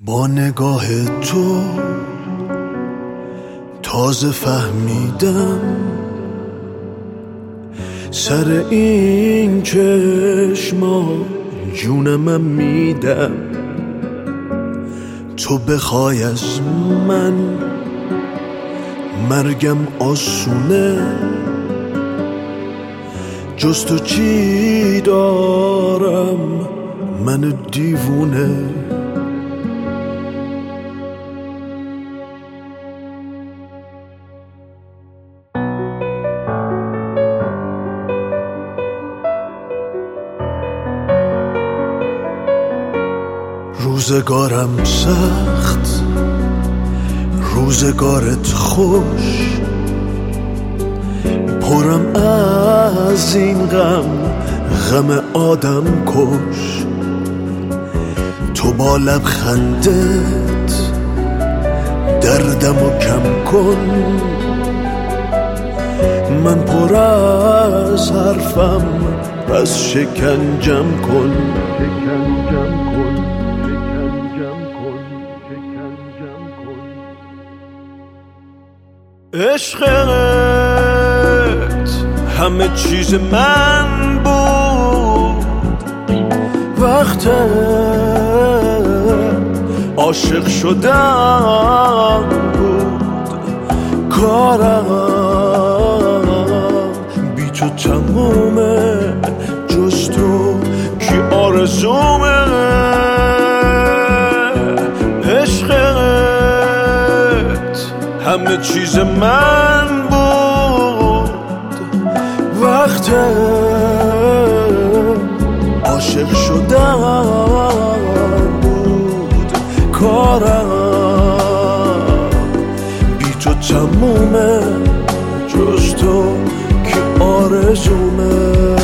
با نگاه تو تازه فهمیدم سر این چشما جونم میدم. تو بخوای از من مرگم آسونه جز تو چی دارم؟ من دیوونه. روزگارم سخت روزگارت خوش. پرم از این غم غم آدم کش. تو با لبخندت دردم و کم کن. من پر از حرفم پس شکنجم کن. عشقت همه چیز من بود. وقت عاشق شدن بود. کارم بی تو تمومه. جز تو کی آرزومه. همه چیز من بود. وقت عاشق شدن بود. کارم بی تو تمومه جز تو که آرزومه.